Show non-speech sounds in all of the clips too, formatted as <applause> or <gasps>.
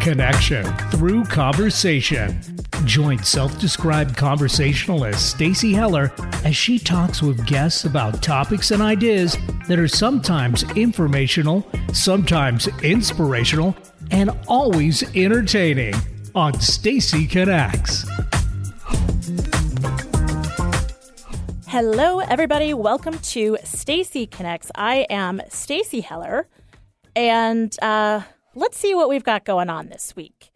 Connection through conversation. Join self-described conversationalist Stacy Heller as she talks with guests about topics and ideas that are sometimes informational, sometimes inspirational, and always entertaining on Stacy Connects. Hello, everybody. Welcome to Stacy Connects. I am Stacy Heller, and uh, let's see what we've got going on this week.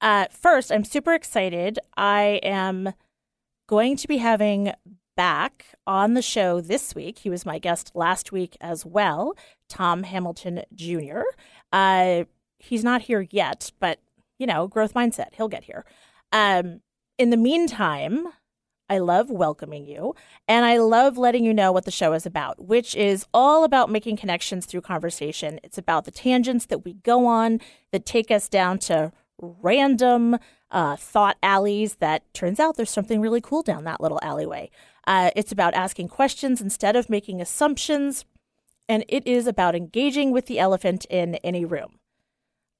Uh, first, I'm super excited. I am going to be having back on the show this week. He was my guest last week as well, Tom Hamilton Jr. Uh, he's not here yet, but you know, growth mindset. He'll get here. Um, in the meantime, I love welcoming you and I love letting you know what the show is about, which is all about making connections through conversation. It's about the tangents that we go on that take us down to random uh, thought alleys that turns out there's something really cool down that little alleyway. Uh, it's about asking questions instead of making assumptions. And it is about engaging with the elephant in any room.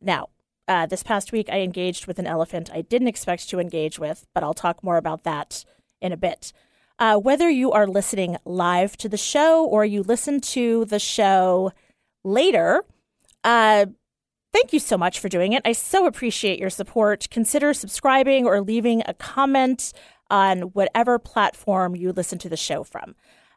Now, uh, this past week, I engaged with an elephant I didn't expect to engage with, but I'll talk more about that in a bit. Uh, whether you are listening live to the show or you listen to the show later, uh, thank you so much for doing it. I so appreciate your support. Consider subscribing or leaving a comment on whatever platform you listen to the show from.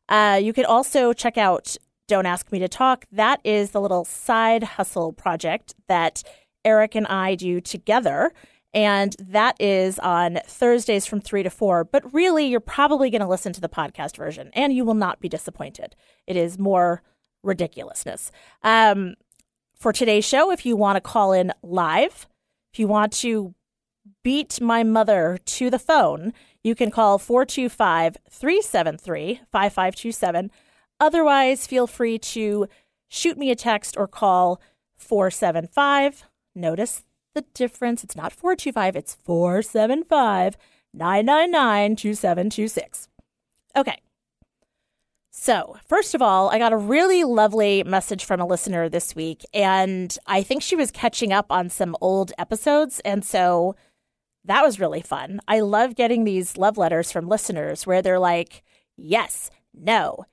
Uh, you can also check out Don't Ask Me to Talk. That is the little side hustle project that Eric and I do together. And that is on Thursdays from 3 to 4. But really, you're probably going to listen to the podcast version and you will not be disappointed. It is more ridiculousness. Um, for today's show, if you want to call in live, if you want to beat my mother to the phone, you can call 425 373 5527. Otherwise, feel free to shoot me a text or call 475. Notice the difference. It's not 425, it's 475 999 2726. Okay. So, first of all, I got a really lovely message from a listener this week, and I think she was catching up on some old episodes. And so that was really fun. I love getting these love letters from listeners where they're like, yes, no,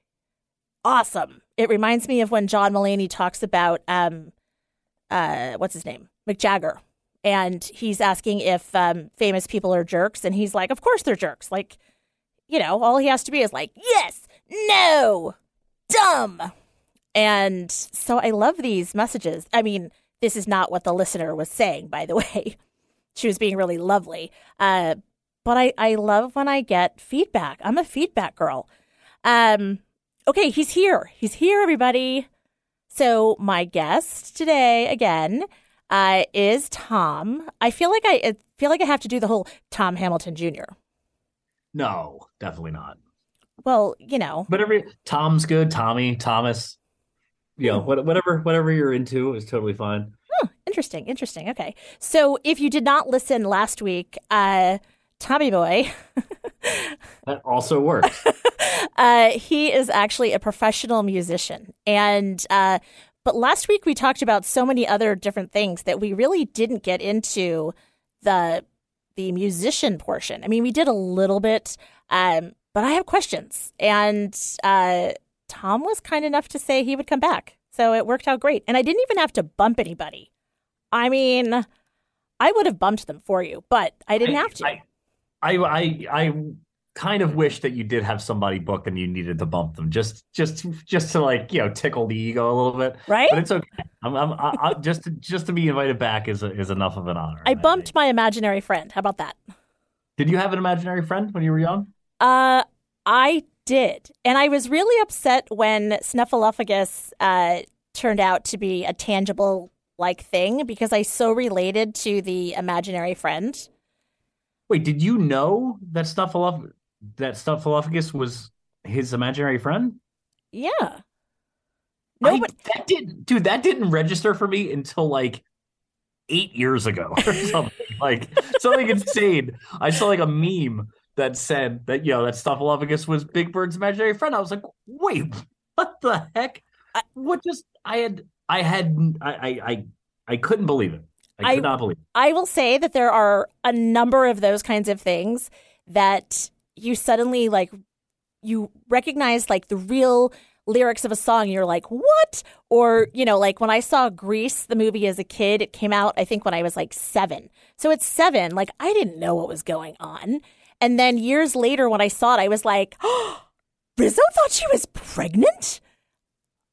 awesome. It reminds me of when John Mulaney talks about, um, uh, what's his name? Mick Jagger and he's asking if um, famous people are jerks, and he's like, "Of course they're jerks." Like, you know, all he has to be is like, "Yes, no, dumb," and so I love these messages. I mean, this is not what the listener was saying, by the <laughs> way. she was being really lovely, uh, but I I love when I get feedback. I'm a feedback girl. Um, okay, he's here. He's here, everybody. So my guest today again uh, is Tom. I feel like I, I feel like I have to do the whole Tom Hamilton Jr. No, definitely not. Well, you know, whatever. Tom's good. Tommy, Thomas. You know, hmm. whatever, whatever you're into is totally fine. Oh, interesting, interesting. Okay, so if you did not listen last week, uh, Tommy Boy. <laughs> that also works. <laughs> uh, he is actually a professional musician, and uh, but last week we talked about so many other different things that we really didn't get into the the musician portion. I mean, we did a little bit, um, but I have questions, and uh, Tom was kind enough to say he would come back, so it worked out great. And I didn't even have to bump anybody. I mean, I would have bumped them for you, but I didn't I, have to. I, I, I, I kind of wish that you did have somebody booked and you needed to bump them just just just to like you know tickle the ego a little bit. Right? But it's okay. I'm, I'm I, I, just to, just to be invited back is is enough of an honor i bumped I my imaginary friend. How about that? Did you have an imaginary friend when you were young? Uh i did. And i was really upset when snuffleupagus uh turned out to be a tangible like thing because i so related to the imaginary friend. Wait, did you know that Snuffleupagus that Snuffleupagus was his imaginary friend? Yeah. No, I, but that did, dude. That didn't register for me until like eight years ago or <laughs> something. like something insane. I saw like a meme that said that you know that Snuffleupagus was Big Bird's imaginary friend. I was like, wait, what the heck? I, what just I had I had I I I couldn't believe it. I could I, not believe. It. I will say that there are a number of those kinds of things that you suddenly like you recognize like the real lyrics of a song and you're like, what? Or, you know, like when I saw Grease, the movie as a kid, it came out, I think, when I was like seven. So it's seven. Like I didn't know what was going on. And then years later, when I saw it, I was like, oh, <gasps> Rizzo thought she was pregnant?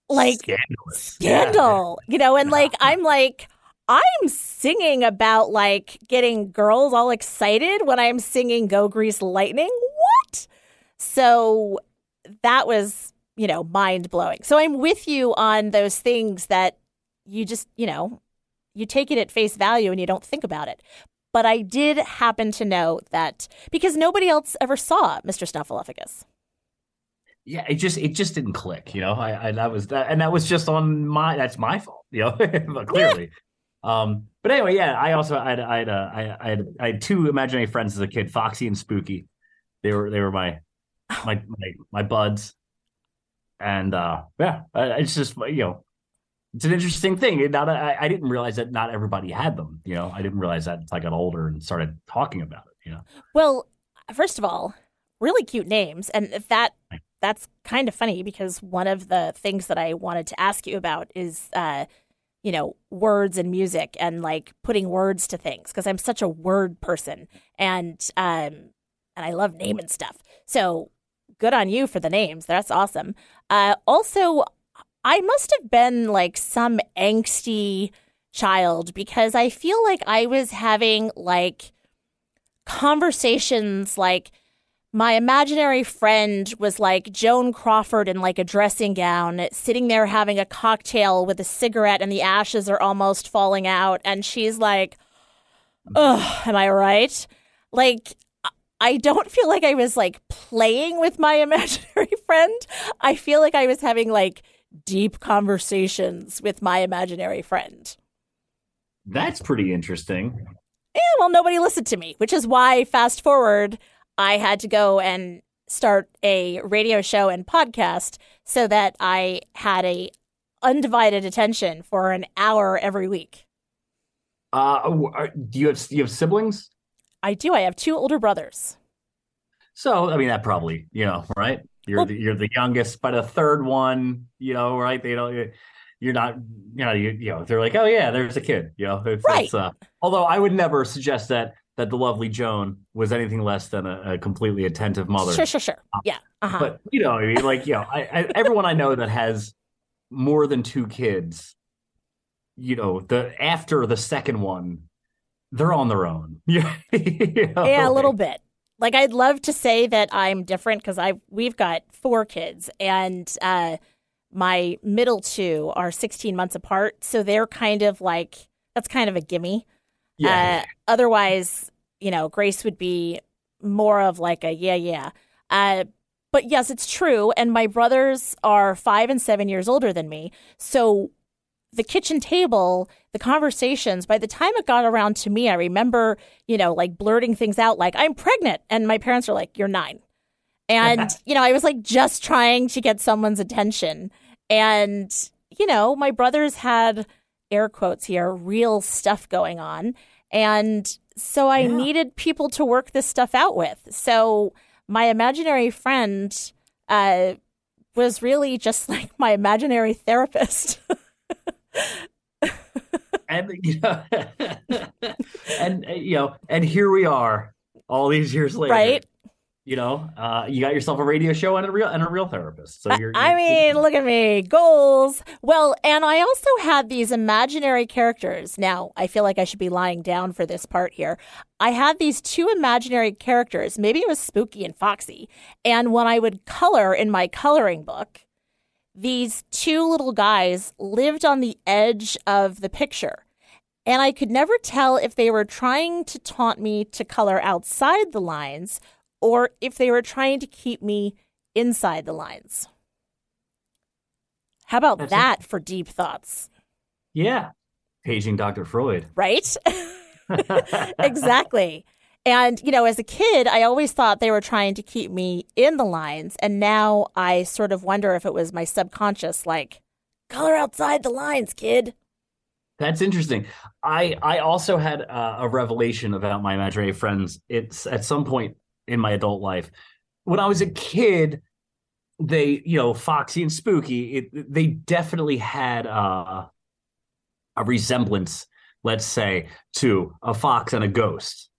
Like, Scandalous. scandal, yeah. you know, and like, I'm like, I'm singing about like getting girls all excited when I'm singing Go Grease Lightning. So that was, you know, mind blowing. So I'm with you on those things that you just, you know, you take it at face value and you don't think about it. But I did happen to know that because nobody else ever saw Mr. Snuffleupagus. Yeah, it just it just didn't click, you know. I, I that was that, and that was just on my that's my fault, you know. <laughs> but clearly, yeah. um. But anyway, yeah. I also I had I had, uh, I, I had I had two imaginary friends as a kid, Foxy and Spooky. They were they were my my my, my buds, and uh yeah, it's just you know it's an interesting thing. Not I, I didn't realize that not everybody had them. You know, I didn't realize that until I got older and started talking about it. You know. Well, first of all, really cute names, and that that's kind of funny because one of the things that I wanted to ask you about is, uh, you know, words and music and like putting words to things because I'm such a word person and um and I love naming stuff. So good on you for the names. That's awesome. Uh, also, I must have been like some angsty child because I feel like I was having like conversations like my imaginary friend was like Joan Crawford in like a dressing gown, sitting there having a cocktail with a cigarette, and the ashes are almost falling out. And she's like, Ugh, am I right? Like, I don't feel like I was like playing with my <laughs> imaginary friend. I feel like I was having like deep conversations with my imaginary friend. That's pretty interesting. Yeah, well, nobody listened to me, which is why, fast forward, I had to go and start a radio show and podcast so that I had a undivided attention for an hour every week. Uh, do you have do you have siblings? I do. I have two older brothers. So, I mean, that probably, you know, right? You're well, the, you're the youngest, but a third one, you know, right? They don't. You're not, you know, you, you know. They're like, oh yeah, there's a kid, you know. It's, right. It's, uh, although I would never suggest that that the lovely Joan was anything less than a, a completely attentive mother. Sure, sure, sure. Uh, yeah. Uh-huh. But you know, I mean, like, you know, I, I, everyone I know that has more than two kids, you know, the after the second one, they're on their own. <laughs> Yeah, yeah, a little bit. Like I'd love to say that I'm different because I we've got four kids and uh, my middle two are 16 months apart, so they're kind of like that's kind of a gimme. Yeah. Uh, otherwise, you know, Grace would be more of like a yeah, yeah. Uh, but yes, it's true. And my brothers are five and seven years older than me. So the kitchen table, the conversations, by the time it got around to me, I remember, you know, like blurting things out like, I'm pregnant. And my parents are like, You're nine. And, <laughs> you know, I was like just trying to get someone's attention. And, you know, my brothers had air quotes here, real stuff going on. And so I yeah. needed people to work this stuff out with. So my imaginary friend uh, was really just <laughs> like my imaginary therapist. <laughs> <laughs> and you know, <laughs> and you know, and here we are, all these years later, right? you know, uh, you got yourself a radio show and a real and a real therapist. So you're. I, I mean, look at me, goals. Well, and I also had these imaginary characters. Now, I feel like I should be lying down for this part here. I had these two imaginary characters. Maybe it was Spooky and Foxy. And when I would color in my coloring book, these two little guys lived on the edge of the picture. And I could never tell if they were trying to taunt me to color outside the lines or if they were trying to keep me inside the lines. How about That's that for deep thoughts? Yeah. Paging Dr. Freud. Right? <laughs> <laughs> exactly. And, you know, as a kid, I always thought they were trying to keep me in the lines. And now I sort of wonder if it was my subconscious, like, color outside the lines, kid. That's interesting. I I also had a revelation about my imaginary friends. It's at some point in my adult life. When I was a kid, they you know Foxy and Spooky. It, they definitely had uh, a resemblance, let's say, to a fox and a ghost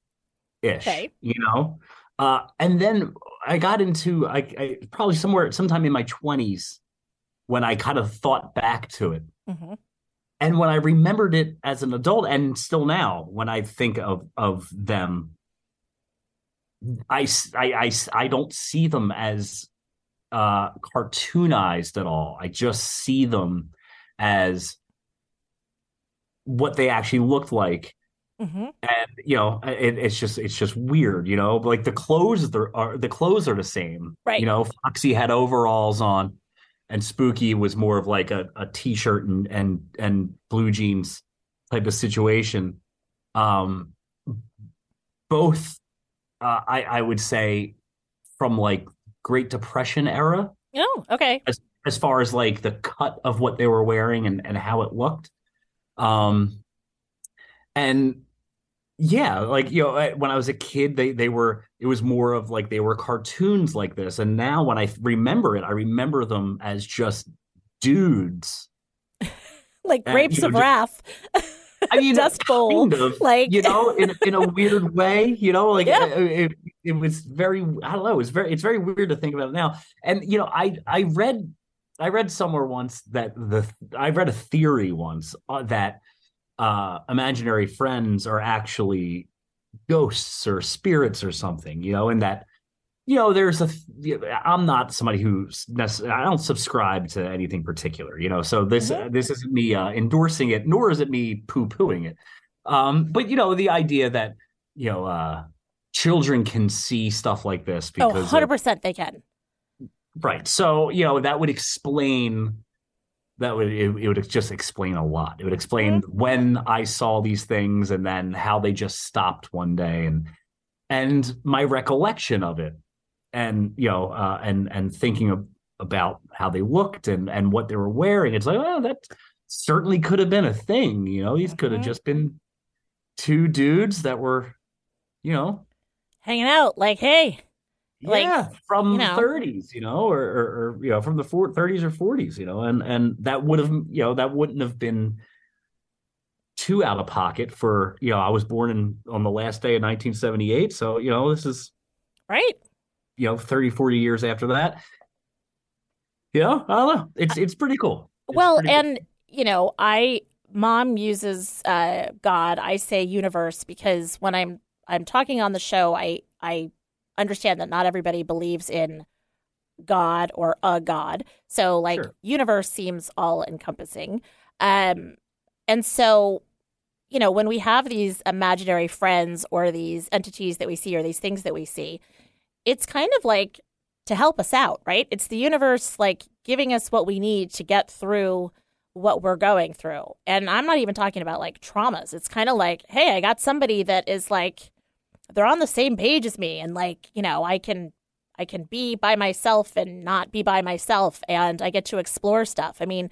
ish. Okay. You know, uh, and then I got into I, I probably somewhere sometime in my twenties when I kind of thought back to it. hmm And when I remembered it as an adult, and still now, when I think of of them, I I I, I don't see them as uh, cartoonized at all. I just see them as what they actually looked like hmm and you know it, it's just it's just weird you know like the clothes are, are the clothes are the same Right. you know foxy had overalls on and spooky was more of like a, a t-shirt and and and blue jeans type of situation um both uh, i i would say from like great depression era Oh, okay. as far as like the cut of what they were wearing and, and how it looked. Um, and yeah, like you know, I- when I was a kid, they they were it was more of like they were cartoons like this, and now when I remember it, I remember them as just dudes. <laughs> Like Uh, grapes you know, of wrath. I mean, <laughs> Dust Bowl, kind of, like- you know, in in a weird way, you know, like Yeah. it, it, it was very, I don't know, it's very, it's very weird to think about it now. And you know, I I read, I read somewhere once that the I read a theory once uh, that uh imaginary friends are actually ghosts or spirits or something, you know, and that you know there's a i'm not somebody who's necessarily i don't subscribe to anything particular you know so this Mhm. this isn't me uh, endorsing it nor is it me poo-pooing it um but you know the idea that you know uh children can see stuff like this Oh, because of- 100% they can. right so you know that would explain that would it, it would just explain a lot. It would explain when i saw these things and then how they just stopped one day and and my recollection of it and you know uh and and thinking of, about how they looked and and what they were wearing. It's like oh that certainly could have been a thing you know? These could have Mhm. just been two dudes that were you know Hanging out, like, hey, Like, yeah, from you know. the 30s, you know, or, or, or you know, from the four, 30s or 40s, you know, and and that would have, you know, that wouldn't have been too out of pocket for, you know, I was born in on the last day of 1978, so you know, this is, right? you know, 30, 40 years after that. Yeah, I don't know. It's it's pretty cool. It's well, pretty cool. and you know, I mom uses uh, God. I say universe because when I'm I'm talking on the show, I I understand that not everybody believes in God or a God. So like Sure. universe seems all encompassing. Um, and so you know when we have these imaginary friends or these entities that we see or these things that we see, it's kind of like to help us out, right? It's the universe like giving us what we need to get through what we're going through. And I'm not even talking about like traumas. It's kind of like, hey, I got somebody that is like they're on the same page as me and like, you know, I can I can be by myself and not be by myself and I get to explore stuff. I mean,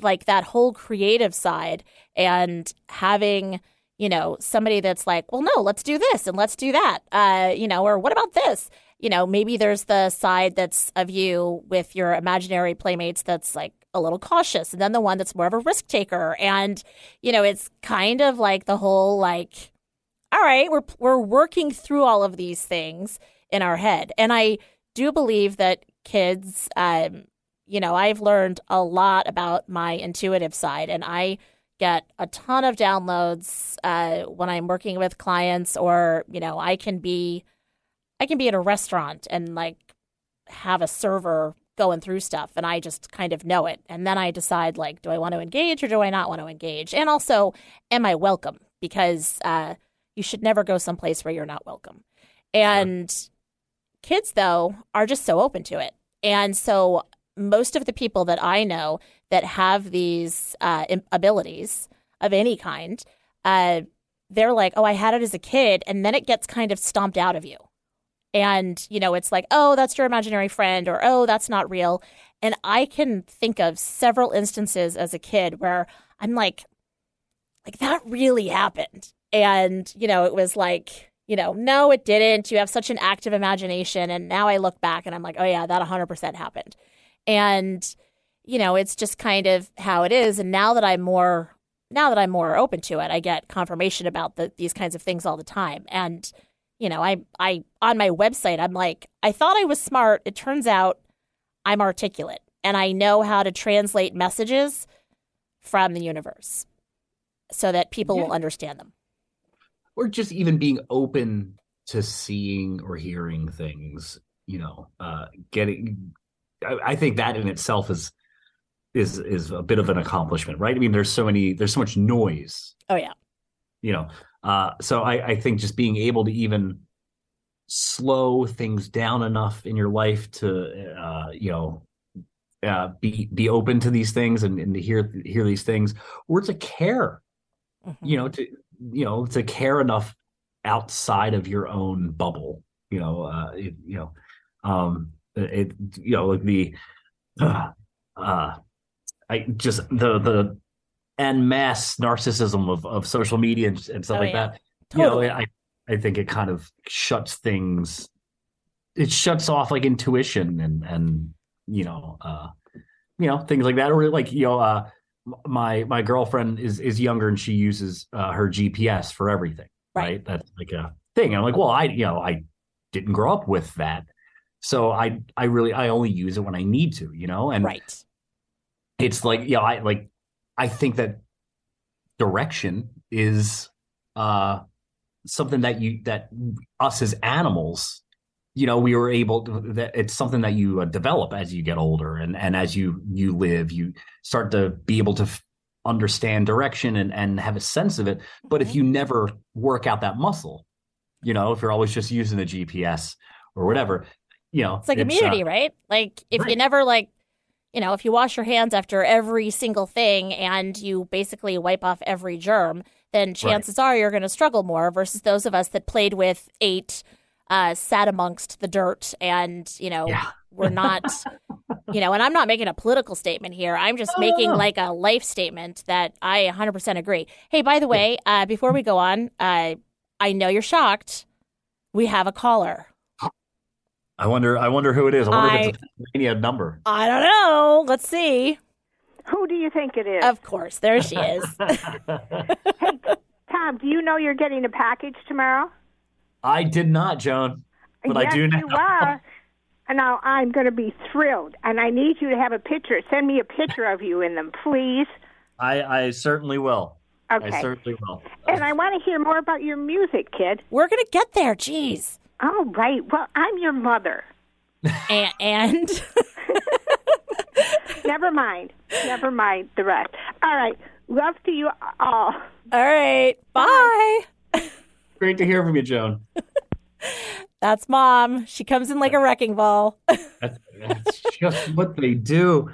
like that whole creative side and having you know somebody that's like well no let's do this and let's do that uh you know or what about this you know maybe there's the side that's of you with your imaginary playmates that's like a little cautious and then the one that's more of a risk taker and you know it's kind of like the whole like all right we're we're working through all of these things in our head. And i do believe that kids um you know i've learned a lot about my intuitive side and i get a ton of downloads uh, when i'm working with clients or you know i can be i can be at a restaurant and like have a server going through stuff and i just kind of know it. And then i decide like do i want to engage or do i not want to engage? And also am i welcome? Because uh, you should never go someplace where you're not welcome and kids though are just so open to it and so most of the people that I know that have these uh, abilities of any kind, uh, they're like, oh, I had it as a kid. And then it gets kind of stomped out of you. And, you know, it's like, oh, that's your imaginary friend, or oh, that's not real. And I can think of several instances as a kid where I'm like, like that really happened. And, you know, it was like, you know, no, it didn't. You have such an active imagination. And now I look back and I'm like, oh, yeah, that 100% happened. And, you know, it's just kind of how it is. And now that I'm more, now that I'm more open to it, I get confirmation about the, these kinds of things all the time. And, you know, I, I, on my website, I'm like, I thought I was smart. It turns out I'm articulate and I know how to translate messages from the universe so that people yeah. will understand them or just even being open to seeing or hearing things you know uh getting I, I, think that in itself is is is a bit of an accomplishment right? I mean there's so many there's so much noise. Oh yeah. You know uh so i i think just being able to even slow things down enough in your life to uh you know uh, be be open to these things and, and to hear hear these things or to care mm-hmm. you know to you know to care enough outside of your own bubble you know uh it, you know um it you know like the uh, uh i just the the and mass narcissism of of social media and, and stuff oh, like yeah. that totally. you know i i think it kind of shuts things it shuts off like intuition and and you know uh you know things like that or like you know uh my my girlfriend is is younger and she uses uh, her GPS for everything. Right. right. That's like a thing. And I'm like, well, I you know I didn't grow up with that, so I I really I only use it when I need to. You know, and right. It's like yeah, I like I think that direction is uh something that you that us as animals you know we were able to that it's something that you uh, develop as you get older and and as you you live you start to be able to f- understand direction and and have a sense of it but mm-hmm. if you never work out that muscle you know if you're always just using the gps or whatever you know it's like it's, immunity uh, right like if right. you never like you know if you wash your hands after every single thing and you basically wipe off every germ then chances right. are you're going to struggle more versus those of us that played with eight uh, sat amongst the dirt and, you know, yeah. we're not, you know, and I'm not making a political statement here. I'm just oh, making no. like a life statement that I 100% agree. Hey, by the way, uh, before we go on, uh, I know you're shocked. We have a caller. I wonder. I wonder who it is. I wonder I, if it's a Pennsylvania number. I don't know. Let's see. Who do you think it is? Of course, there she is. <laughs> hey, Tom, do you know you're getting a package tomorrow? I did not, Joan, but yes, I do now. You are. And now I'm going to be thrilled, and I need you to have a picture. Send me a picture of you in them, please. I, I certainly will. Okay. I certainly will. And I want to hear more about your music, kid. We're going to get there. Jeez. All right. Well, I'm your mother. and. and... <laughs> Never mind. Never mind the rest. All right. Love to you all. All right. Bye. Bye. <laughs> Great to hear from you, Joan. That's mom. She comes in like a wrecking ball. <laughs> that's, that's just what they do.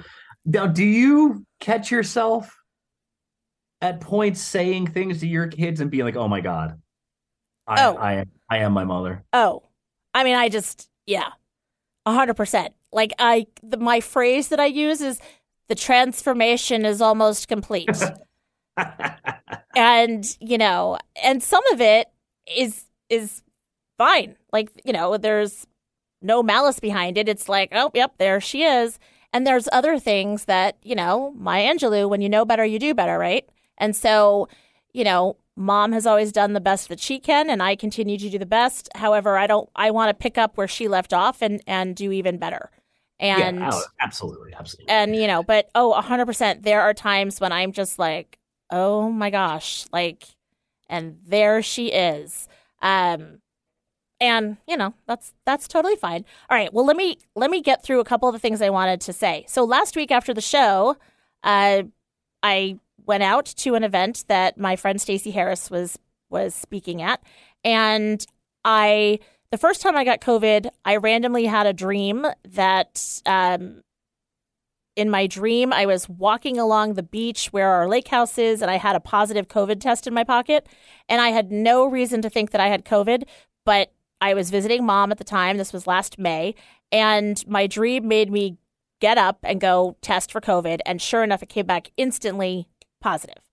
Now, do you catch yourself at points saying things to your kids and being like, "Oh my god, I, oh. I, I am my mother." Oh, I mean, I just yeah, hundred percent. Like I, the, my phrase that I use is, "The transformation is almost complete." <laughs> and you know, and some of it is is fine. Like, you know, there's no malice behind it. It's like, oh, yep, there she is. And there's other things that, you know, Maya Angelou, when you know better, you do better, right? And so, you know, mom has always done the best that she can, and I continue to do the best. However, I don't, I want to pick up where she left off and, and do even better. And yeah, absolutely, absolutely. And, you know, but oh, 100%, there are times when I'm just like, oh my gosh, like, and there she is. Um, and you know that's that's totally fine. All right, well let me let me get through a couple of the things I wanted to say. So last week after the show, uh, I went out to an event that my friend Stacey Harris was was speaking at, and I the first time I got COVID, I randomly had a dream that um, in my dream, I was walking along the beach where our lake house is, and I had a positive COVID test in my pocket. And I had no reason to think that I had COVID, but I was visiting mom at the time. This was last May. And my dream made me get up and go test for COVID. And sure enough, it came back instantly positive.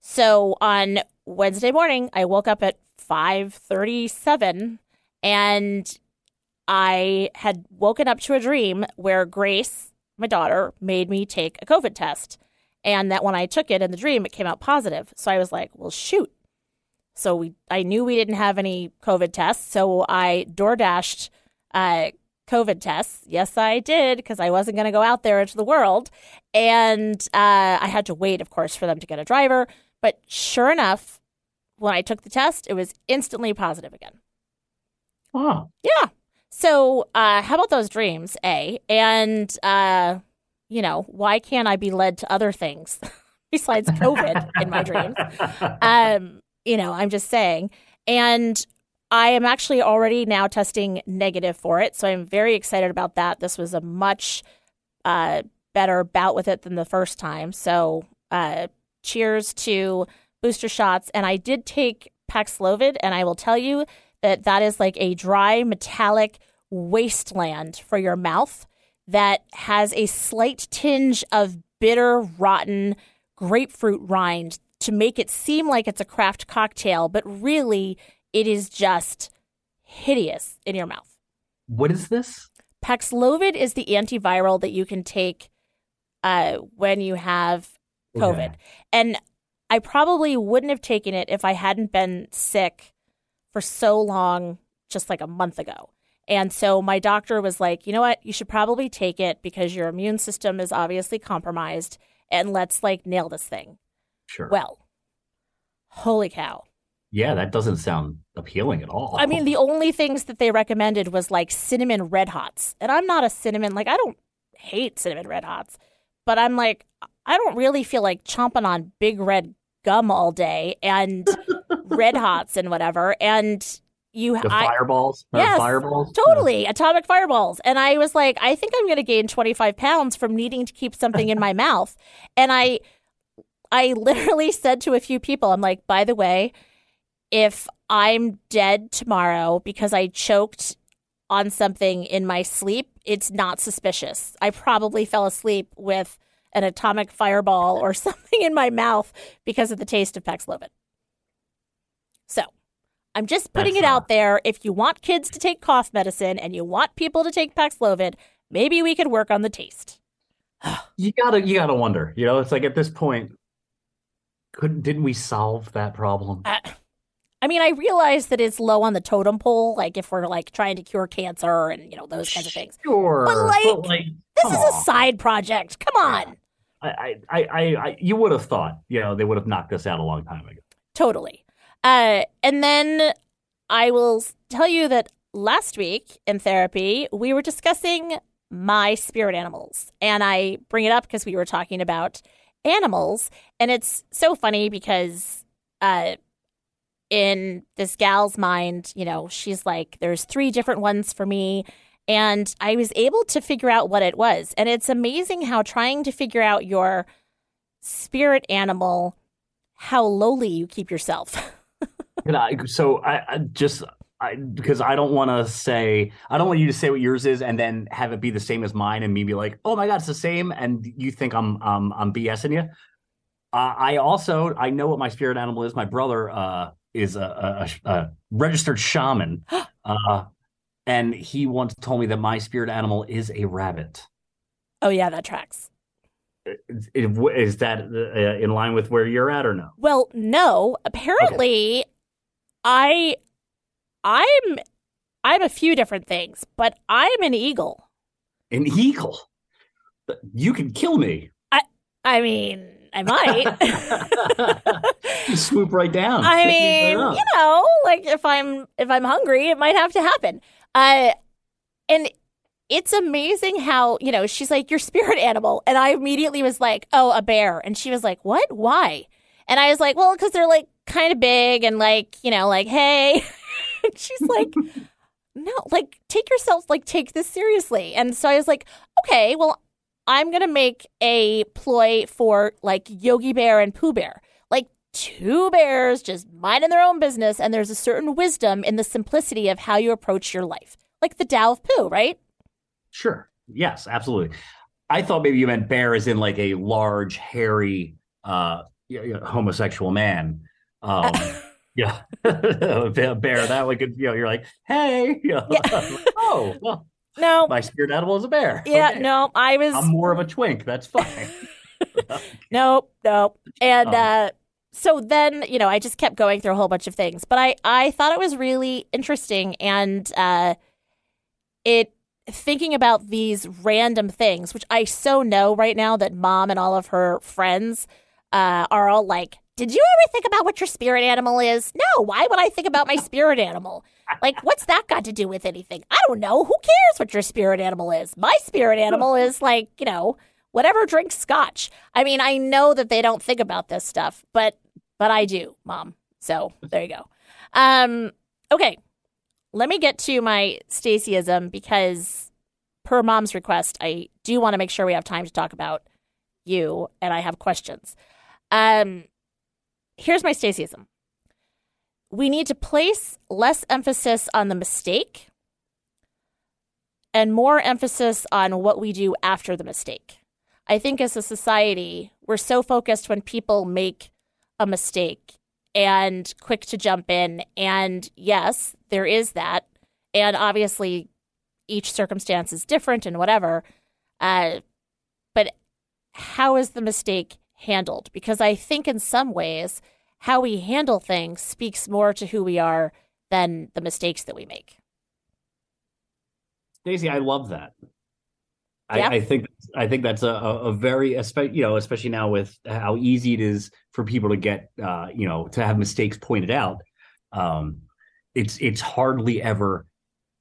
So on Wednesday morning, I woke up at 5:37 and I had woken up to a dream where Grace, my daughter, made me take a COVID test. And that when I took it in the dream, it came out positive. So I was like, well, shoot. So we, I knew we didn't have any COVID tests. So I door dashed uh, COVID tests. Yes, I did because I wasn't going to go out there into the world. And uh, I had to wait, of course, for them to get a driver. But sure enough, when I took the test, it was instantly positive again. Wow. Yeah. So, uh, how about those dreams, A? And, uh, you know, why can't I be led to other things <laughs> besides COVID in my dreams? <laughs> Um, you know, I'm just saying. And I am actually already now testing negative for it. So I'm very excited about that. This was a much uh, better bout with it than the first time. So uh, cheers to booster shots. And I did take Paxlovid, and I will tell you that that is like a dry, metallic wasteland for your mouth that has a slight tinge of bitter, rotten grapefruit rind to make it seem like it's a craft cocktail, but really it is just hideous in your mouth. What is this? Paxlovid is the antiviral that you can take uh, when you have COVID. Okay. And I probably wouldn't have taken it if I hadn't been sick for so long, just like a month ago. And so my doctor was like, you know what? You should probably take it because your immune system is obviously compromised and let's like nail this thing. Sure. Well, holy cow. Yeah, that doesn't sound appealing at all. I mean, the only things that they recommended was like cinnamon red hots. And I'm not a cinnamon, like, I don't hate cinnamon red hots, but I'm like, I don't really feel like chomping on big red gum all day and <laughs> red hots and whatever. And you the fireballs, I, yes, fireballs, totally yeah. atomic fireballs. And I was like, I think I'm going to gain 25 pounds from needing to keep something in my <laughs> mouth. And I, I literally said to a few people, I'm like, by the way, if I'm dead tomorrow because I choked on something in my sleep, it's not suspicious. I probably fell asleep with an atomic fireball or <laughs> something in my mouth because of the taste of Paxlovid. So I'm just putting That's it out there. If you want kids to take cough medicine and you want people to take Paxlovid, maybe we could work on the taste. <sighs> you gotta, you gotta wonder. You know, it's like at this point, couldn't didn't we solve that problem? Uh, I mean, I realize that it's low on the totem pole, like if we're like trying to cure cancer and you know those kinds of things. Sure, but like, but like this is on. a side project. Come on. I, I, I, I, you would have thought, you know, they would have knocked this out a long time ago. Totally. Uh, and then I will tell you that last week in therapy, we were discussing my spirit animals. And I bring it up because we were talking about animals. And it's so funny because uh, in this gal's mind, you know, she's like, there's three different ones for me. And I was able to figure out what it was. And it's amazing how trying to figure out your spirit animal, how lowly you keep yourself. <laughs> I, so I, I just I, because I don't want to say I don't want you to say what yours is and then have it be the same as mine and me be like, oh my god, it's the same, and you think I'm um I'm BSing you. Uh, I also I know what my spirit animal is. My brother uh, is a, a, a registered shaman, <gasps> uh, and he once told me that my spirit animal is a rabbit. Oh yeah, that tracks. Is that uh, in line with where you're at or no? Well, no. Apparently, okay. I I'm I'm a few different things, but I'm an eagle. An eagle? You can kill me. I I mean, I might. <laughs> you swoop right down. I mean, you know, like if I'm if I'm hungry, it might have to happen. Uh, and it's amazing how, you know, she's like, your spirit animal. And I immediately was like, oh, a bear. And she was like, what? Why? And I was like, well, because they're like kind of big and like, you know, like, hey. <laughs> she's like, no, like, take yourself, like, take this seriously. And so I was like, okay, well, I'm going to make a ploy for like Yogi Bear and Pooh Bear. Like, two bears just minding their own business, and there's a certain wisdom in the simplicity of how you approach your life, like the Tao of Pooh, right? Sure. Yes, absolutely. I thought maybe you meant bear as in like a large, hairy, uh, homosexual man. Um, <laughs> yeah, <laughs> bear. That way, could you know, you're like, hey, you <laughs> know, yeah. oh, well, no, my spirit animal is a bear. Yeah, okay. no, I was. I'm more of a twink. That's fine. nope, nope. And um, uh, so then, you know, I just kept going through a whole bunch of things, but I I thought it was really interesting, and uh, it thinking about these random things, which I so know right now that mom and all of her friends uh, are all like, did you ever think about what your spirit animal is? No, why would I think about my spirit animal? Like, what's that got to do with anything? I don't know. Who cares what your spirit animal is? My spirit animal is like, you know, whatever drinks scotch. I mean, I know that they don't think about this stuff, but but I do, mom. So there you go. Um, okay, let me get to my Stacyism because, per mom's request, I do want to make sure we have time to talk about you, and I have questions. Um, here's my Stacyism. We need to place less emphasis on the mistake and more emphasis on what we do after the mistake. I think as a society, we're so focused when people make a mistake and quick to jump in. And yes, there is that. And obviously, each circumstance is different and whatever. Uh, but how is the mistake handled? Because I think in some ways, how we handle things speaks more to who we are than the mistakes that we make. Stacy, I love that. Yeah. I, I, think I think that's a, a very you know especially now with how easy it is for people to get uh, you know to have mistakes pointed out. Um, it's it's hardly ever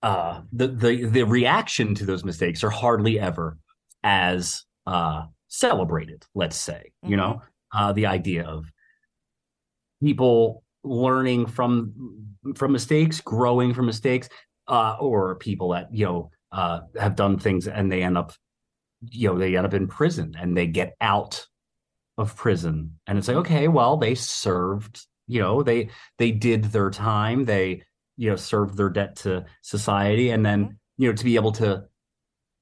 uh, the the the reaction to those mistakes are hardly ever as uh, celebrated. Let's say mm-hmm. you know uh, the idea of people learning from from mistakes, growing from mistakes, uh, or people that you know uh, have done things and they end up, you know, they end up in prison and they get out of prison. And it's like, okay, well, they served, you know, they they did their time, they, you know, served their debt to society. And then, mm-hmm. you know, to be able to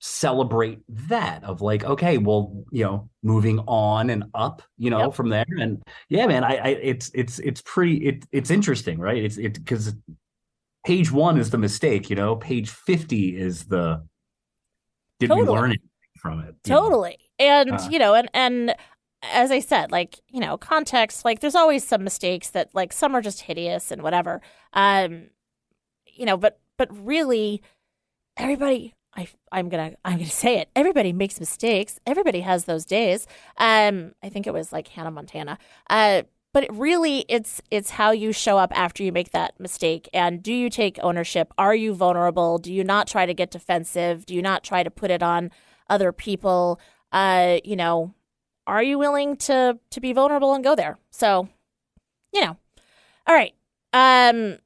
celebrate that of like, okay, well, you know, moving on and up, you know, yep. from there. And yeah, man, I, I it's it's it's pretty it it's interesting, right? It's it because page one is the mistake, you know, page 50 is the did totally. we learn anything from it? Totally. Know? And, uh, you know, and, and, as I said, like, you know, context, like there's always some mistakes that like some are just hideous and whatever. Um, you know, but but really everybody I I'm to I'm to say it. Everybody makes mistakes. Everybody has those days. Um I think it was like Hannah Montana. Uh but it really it's it's how you show up after you make that mistake and do you take ownership are you vulnerable do you not try to get defensive do you not try to put it on other people uh you know are you willing to to be vulnerable and go there so you know all right um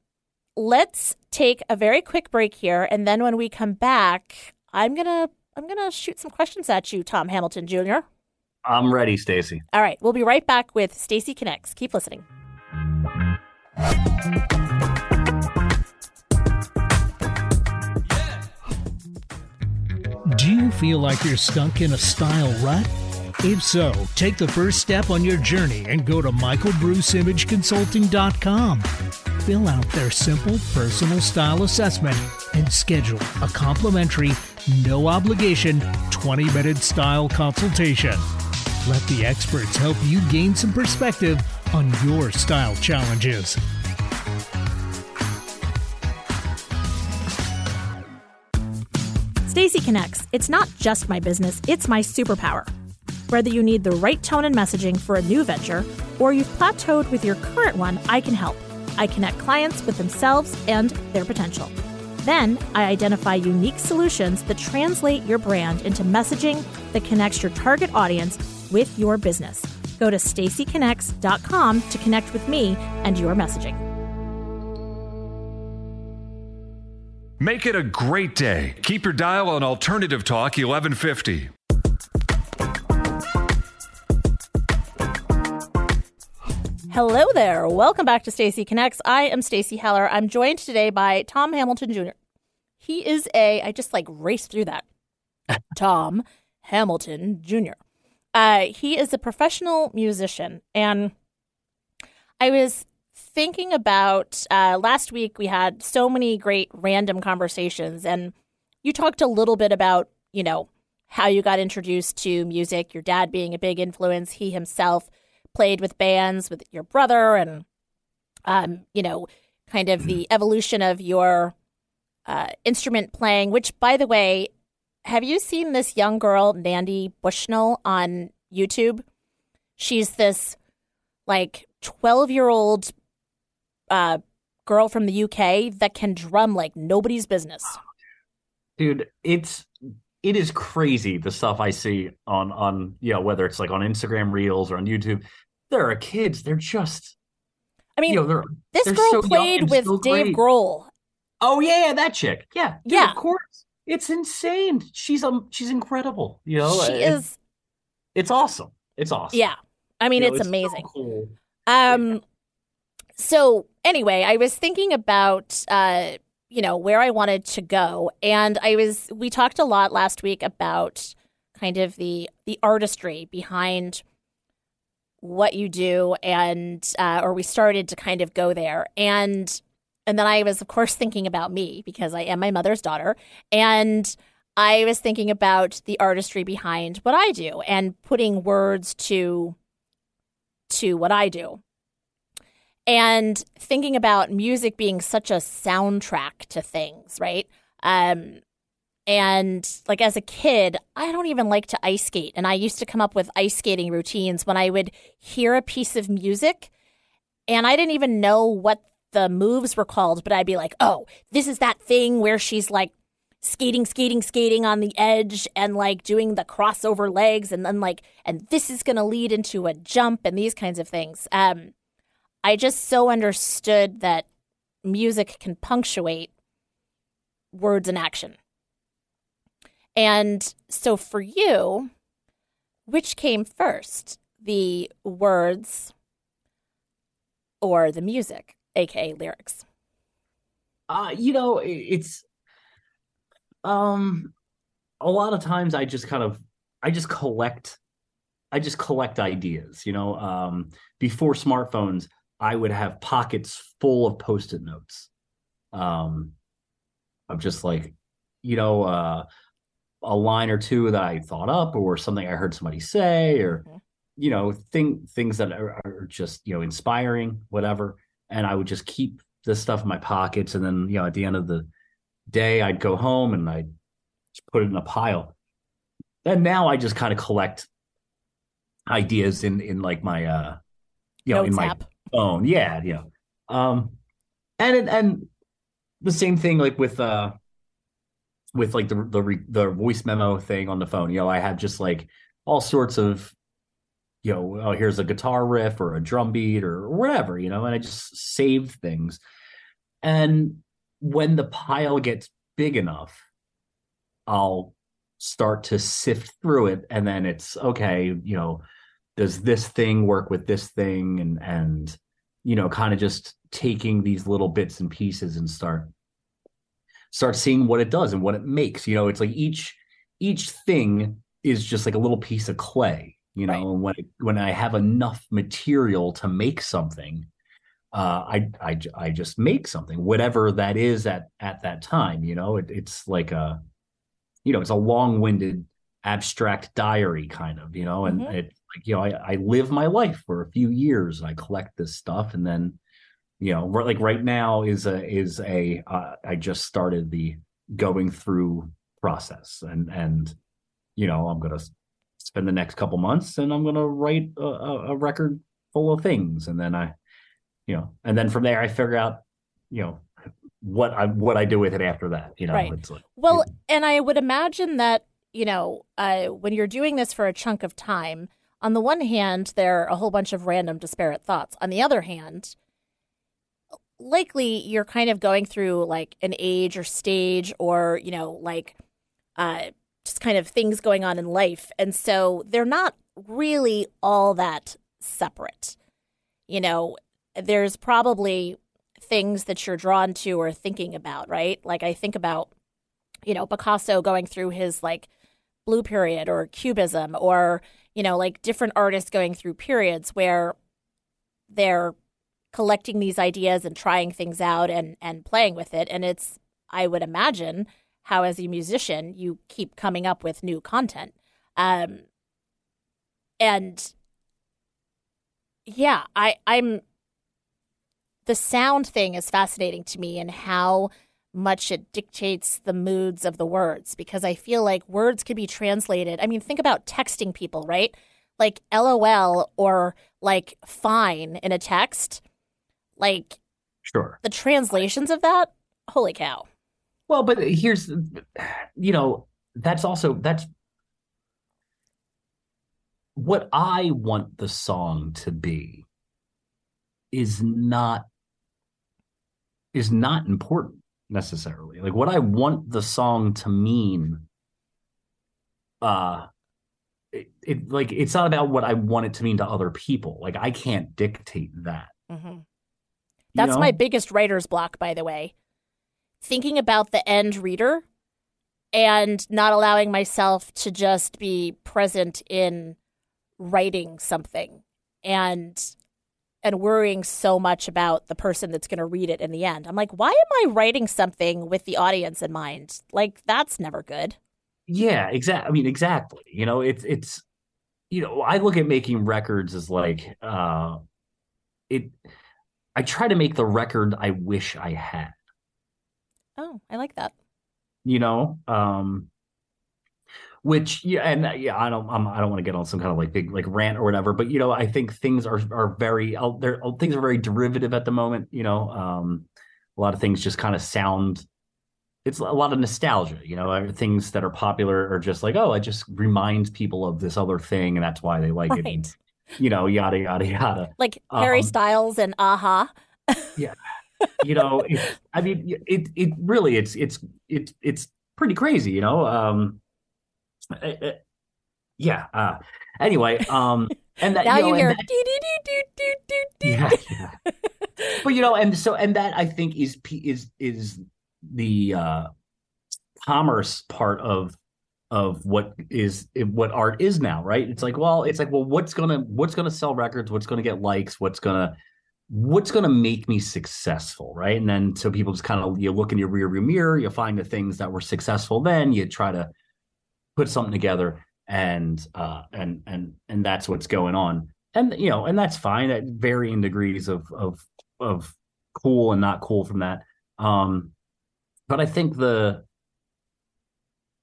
let's take a very quick break here and then when we come back i'm gonna i'm gonna shoot some questions at you tom hamilton jr I'm ready, Stacy. All right, we'll be right back with Stacy Connects. Keep listening. Do you feel like you're stuck in a style rut? If so, take the first step on your journey and go to michaelbruceimageconsulting.com. Fill out their simple personal style assessment and schedule a complimentary, no obligation 20 minute style consultation. Let the experts help you gain some perspective on your style challenges. Stacy Connects. It's not just my business, it's my superpower. Whether you need the right tone and messaging for a new venture or you've plateaued with your current one, I can help. I connect clients with themselves and their potential. Then I identify unique solutions that translate your brand into messaging that connects your target audience with your business. Go to stacyconnects.com to connect with me and your messaging. Make it a great day. Keep your dial on Alternative Talk 1150. Hello there. Welcome back to Stacy Connects. I am Stacy Heller. I'm joined today by Tom Hamilton Jr. He is a I just like raced through that. <laughs> Tom Hamilton Jr. Uh, he is a professional musician, and I was thinking about uh, last week. We had so many great random conversations, and you talked a little bit about you know how you got introduced to music. Your dad being a big influence. He himself played with bands with your brother, and um, you know, kind of the <clears throat> evolution of your uh, instrument playing. Which, by the way, have you seen this young girl, Nandi Bushell, on YouTube? She's this like 12 year old uh, girl from the UK that can drum like nobody's business. Dude, it's it is crazy the stuff I see on on you know whether it's like on Instagram Reels or on YouTube. There are kids, they're just I mean, you know, they're, this they're girl so played with so Dave. Grohl. Oh yeah, yeah, that chick. Yeah, dude, Yeah. of course. It's insane. She's um, she's incredible. You know, she is, It's awesome. It's awesome. yeah. I mean, You know, it's so amazing. cool. Um, so anyway, I was thinking about uh, you know, where I wanted to go, and I was we talked a lot last week about kind of the the artistry behind what you do, and uh, or we started to kind of go there, and and then I was of course thinking about me because I am my mother's daughter, and. I was thinking about the artistry behind what I do and putting words to to what I do and thinking about music being such a soundtrack to things, right? Um, and like as a kid, I don't even like to ice skate. And I used to come up with ice skating routines when I would hear a piece of music and I didn't even know what the moves were called, but I'd be like, oh, this is that thing where she's like skating, skating, skating on the edge and like doing the crossover legs and then like, and this is going to lead into a jump and these kinds of things. Um, I just so understood that music can punctuate words and action. And so for you, which came first, the words or the music, aka lyrics? Uh, you know, it's um a lot of times I just kind of I just collect I just collect ideas, you know. Um before smartphones, I would have pockets full of post-it notes. Um I'm just like, you know, uh a line or two that I thought up or something I heard somebody say or Mhm. you know, thing things that are, are just, you know, inspiring, whatever. And I would just keep this stuff in my pockets and then, you know, at the end of the day I'd go home and I'd just put it in a pile. And now I just kind of collect ideas in in like my uh you know Notes in my app. phone. Yeah, yeah. Um and it, and the same thing like with uh with like the the the voice memo thing on the phone. You know, I have just like all sorts of you know, oh here's a guitar riff or a drum beat or whatever, you know, and I just save things. And when the pile gets big enough, I'll start to sift through it and then it's okay, you know, does this thing work with this thing and and you know, kind of just taking these little bits and pieces and start start seeing what it does and what it makes. You know, it's like each each thing is just like a little piece of clay, you know, Right. and when it, when I have enough material to make something, uh, I just make something, whatever that is at at that time. You know, it, it's like a, you know, it's a long-winded abstract diary kind of, you know, and Mhm. it like you know, I I live my life for a few years. and I collect this stuff, and then, you know, like right now is a is a uh, I just started the going through process, and and you know, I'm gonna spend the next couple months, and I'm gonna write a, a, record full of things, and then I you know, and then from there I figure out, you know, what I what I do with it after that. You know, Right. it's like Well, and I would imagine that, you know, uh, when you're doing this for a chunk of time, on the one hand, there are a whole bunch of random disparate thoughts. On the other hand, likely you're kind of going through like an age or stage or, you know, like uh, just kind of things going on in life. And so they're not really all that separate. You know, there's probably things that you're drawn to or thinking about, right? Like I think about, you know, Picasso going through his like blue period or cubism or you know like different artists going through periods where they're collecting these ideas and trying things out and and playing with it and it's i would imagine how as a musician you keep coming up with new content um and yeah i i'm the sound thing is fascinating to me and how much it dictates the moods of the words because I feel like words could be translated. I mean, think about texting people, right? Like LOL or like fine in a text. Like, sure. The translations of that, holy cow. Well, but here's, you know, that's also, that's what I want the song to be is not is not important necessarily. Like what I want the song to mean uh it, it like it's not about what I want it to mean to other people. Like I can't dictate that. Mm-hmm. That's know? my biggest writer's block, by the way. Thinking about the end reader and not allowing myself to just be present in writing something and and worrying so much about the person that's going to read it in the end. I'm like, why am I writing something with the audience in mind? Like that's never good. Yeah, exactly. I mean, exactly. You know, it's it's you know, I look at making records as like uh it I try to make the record I wish I had. Oh, I like that. You know, um which yeah and uh, yeah i don't I'm, i do not want to get on some kind of like big like rant or whatever but you know i think things are are very uh, there uh, things are very derivative at the moment you know um a lot of things just kind of sound it's a lot of nostalgia you know things that are popular are just like oh it just reminds people of this other thing and that's why they like right. it you know yada yada yada like harry um, styles and aha yeah <laughs> you know it, i mean it it really it's it's it's it's pretty crazy you know um uh, uh, yeah. Uh, anyway, um, and that <laughs> now you, know, you hear yeah, <laughs> yeah. but you know, and so and that I think is is is the uh, commerce part of of what is what art is now, right? It's like, well, it's like, well, what's gonna what's gonna sell records? What's gonna get likes? What's gonna what's to make me successful right and then so people just kind of you look in your rear view mirror you find the things that were successful then you try to put something together and uh and and and that's what's going on and you know and that's fine at varying degrees of of of cool and not cool from that um but i think the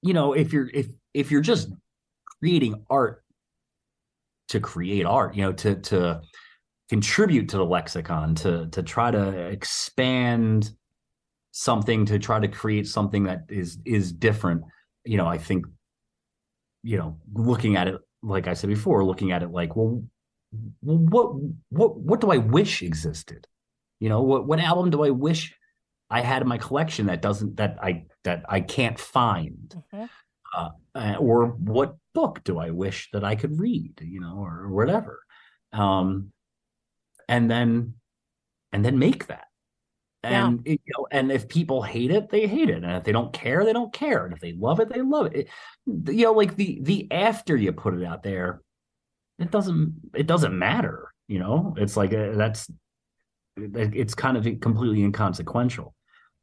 you know if you're if if you're just creating art to create art you know to to contribute to the lexicon to to try to expand something to try to create something that is is different you know i think you know, looking at it like I said before, looking at it like, well, what what what do I wish existed? You know, what what album do I wish I had in my collection that doesn't that I that I can't find? Mm-hmm. Uh, or what book do I wish that I could read? You know, or whatever. Um, and then and then make that and yeah. you know, and if people hate it, they hate it, and if they don't care, they don't care, and if they love it, they love it. it you know, like the the after you put it out there, it doesn't it doesn't matter. You know, it's like a, uh, that's it's kind of completely inconsequential,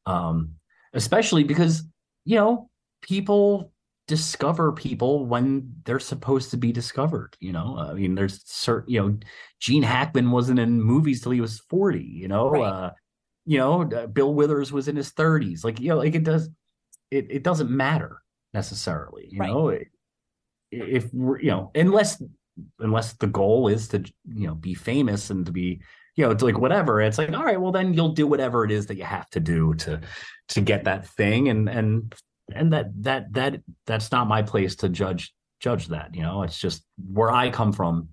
um, especially because you know people discover people when they're supposed to be discovered. You know, I mean, there's certain you know, Gene Hackman wasn't in movies till he was forty. You know. Right. Uh, you know bill withers was in his 30s like you know like it does it, it doesn't matter necessarily you right. know if we're you know unless unless the goal is to you know be famous and to be you know it's like whatever it's like all right well then you'll do whatever it is that you have to do to to get that thing and and and that that that that's not my place to judge judge that you know it's just where i come from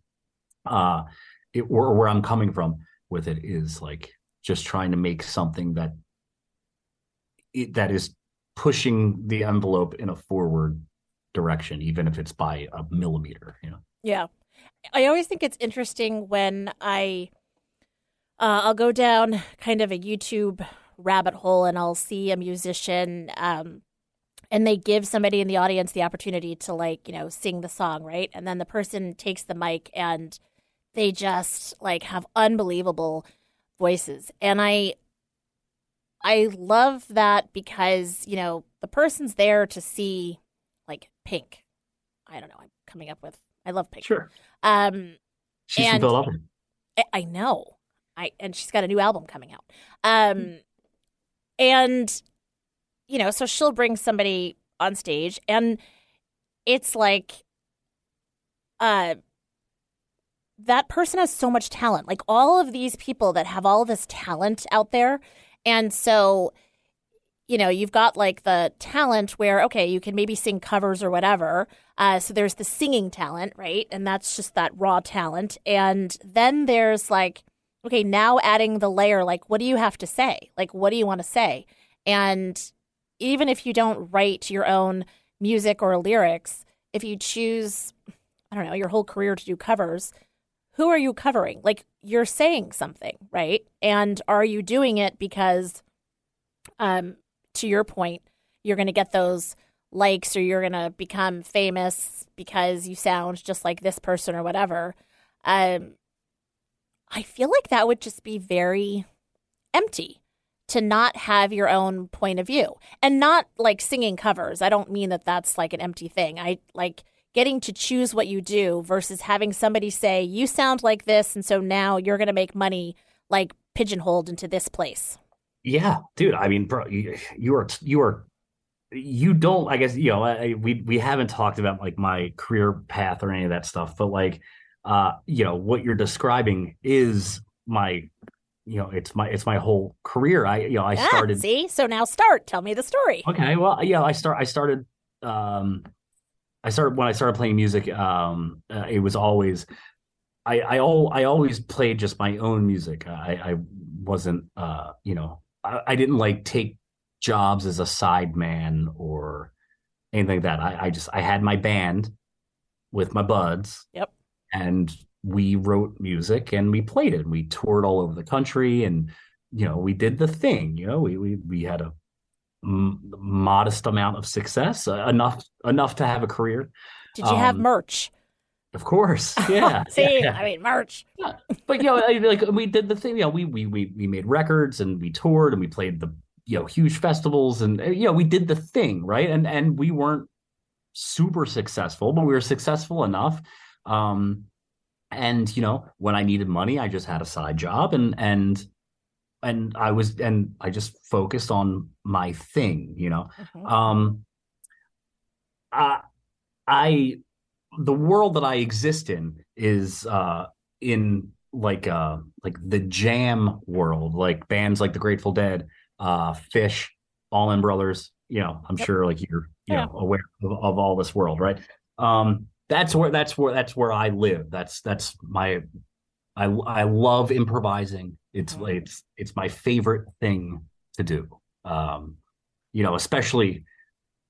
uh it, or where i'm coming from with it is like just trying to make something that that is pushing the envelope in a forward direction, even if it's by a millimeter. You know. Yeah, I always think it's interesting when I uh, I'll go down kind of a YouTube rabbit hole and I'll see a musician um, and they give somebody in the audience the opportunity to like you know sing the song right and then the person takes the mic and they just like have unbelievable voices and i i love that because you know the person's there to see like pink i don't know i'm coming up with i love pink Sure. um She's And- from Philadelphia. I, I know. I and she's got a new album coming out. Um and you know, so she'll bring somebody on stage and it's like uh that person has so much talent. Like all of these people that have all this talent out there. And so you know, you've got like the talent where, okay, you can maybe sing covers or whatever. Uh, so there's the singing talent, right? And that's just that raw talent. And then there's like, okay, now adding the layer, like, what do you have to say? Like, what do you want to say? And even if you don't write your own music or lyrics, if you choose, I don't know, your whole career to do covers, who are you covering? Like, you're saying something, right? And are you doing it because, um, to your point, you're going to get those likes or you're going to become famous because you sound just like this person or whatever. Um, I feel like that would just be very empty to not have your own point of view and not like singing covers. I don't mean that that's like an empty thing. I like getting to choose what you do versus having somebody say, you sound like this. And so now you're going to make money like pigeonholed into this place. Yeah, dude. I mean, bro, you, you are you are you don't. I guess you know. I, we we haven't talked about like my career path or any of that stuff, but like, uh, you know, what you're describing is my, you know, it's my it's my whole career. I you know I Ah, started. see? So now start. Tell me the story. Okay, well, yeah, I start. I started. Um, I started when I started playing music. Um, uh, it was always, I I all I always played just my own music. I I wasn't, uh, you know, I, I didn't like take jobs as a side man or anything like that. I, I just I had my band with my buds. Yep. And we wrote music and we played it. and We toured all over the country and you know we did the thing. You know we we we had a m- modest amount of success, uh, enough enough to have a career. Did you have Um, merch? Of course, <laughs> yeah. See, yeah. I mean, merch. Yeah. but you know, like we did the thing. You know, we we we we made records and we toured and we played the you know huge festivals and uh, you know we did the thing right and and we weren't super successful, but we were successful enough. Um, and you know, when I needed money, I just had a side job and and and I was and I just focused on my thing. You know, Mhm. um, I, I, the world that I exist in is uh, in like uh like the jam world, like bands like the Grateful Dead, uh, Phish, Allman Brothers. You know, I'm Yep. sure like you're you Yeah. know aware of, of all this world, right? Um, that's where that's where that's where I live. That's that's my I I love improvising. It's Mhm. it's it's my favorite thing to do. Um, you know, especially